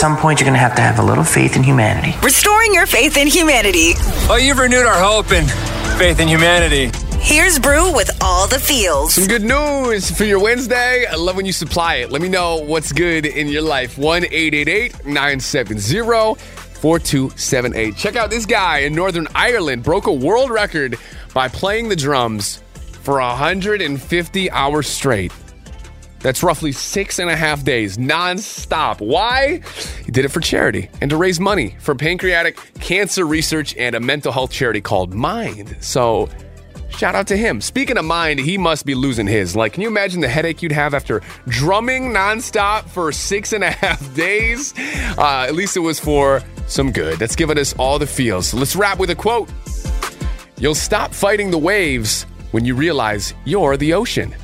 some point, you're going to have to have a little faith in humanity. Restoring your faith in humanity. Oh, you've renewed our hope and faith in humanity. Here's Brew with all the feels. Some good news for your Wednesday. I love when you supply it. Let me know what's good in your life. 1 970 4278. Check out this guy in Northern Ireland broke a world record by playing the drums for 150 hours straight. That's roughly six and a half days, nonstop. Why? He did it for charity and to raise money for pancreatic cancer research and a mental health charity called Mind. So, shout out to him. Speaking of Mind, he must be losing his. Like, can you imagine the headache you'd have after drumming nonstop for six and a half days? Uh, at least it was for some good. That's giving us all the feels. So let's wrap with a quote You'll stop fighting the waves when you realize you're the ocean.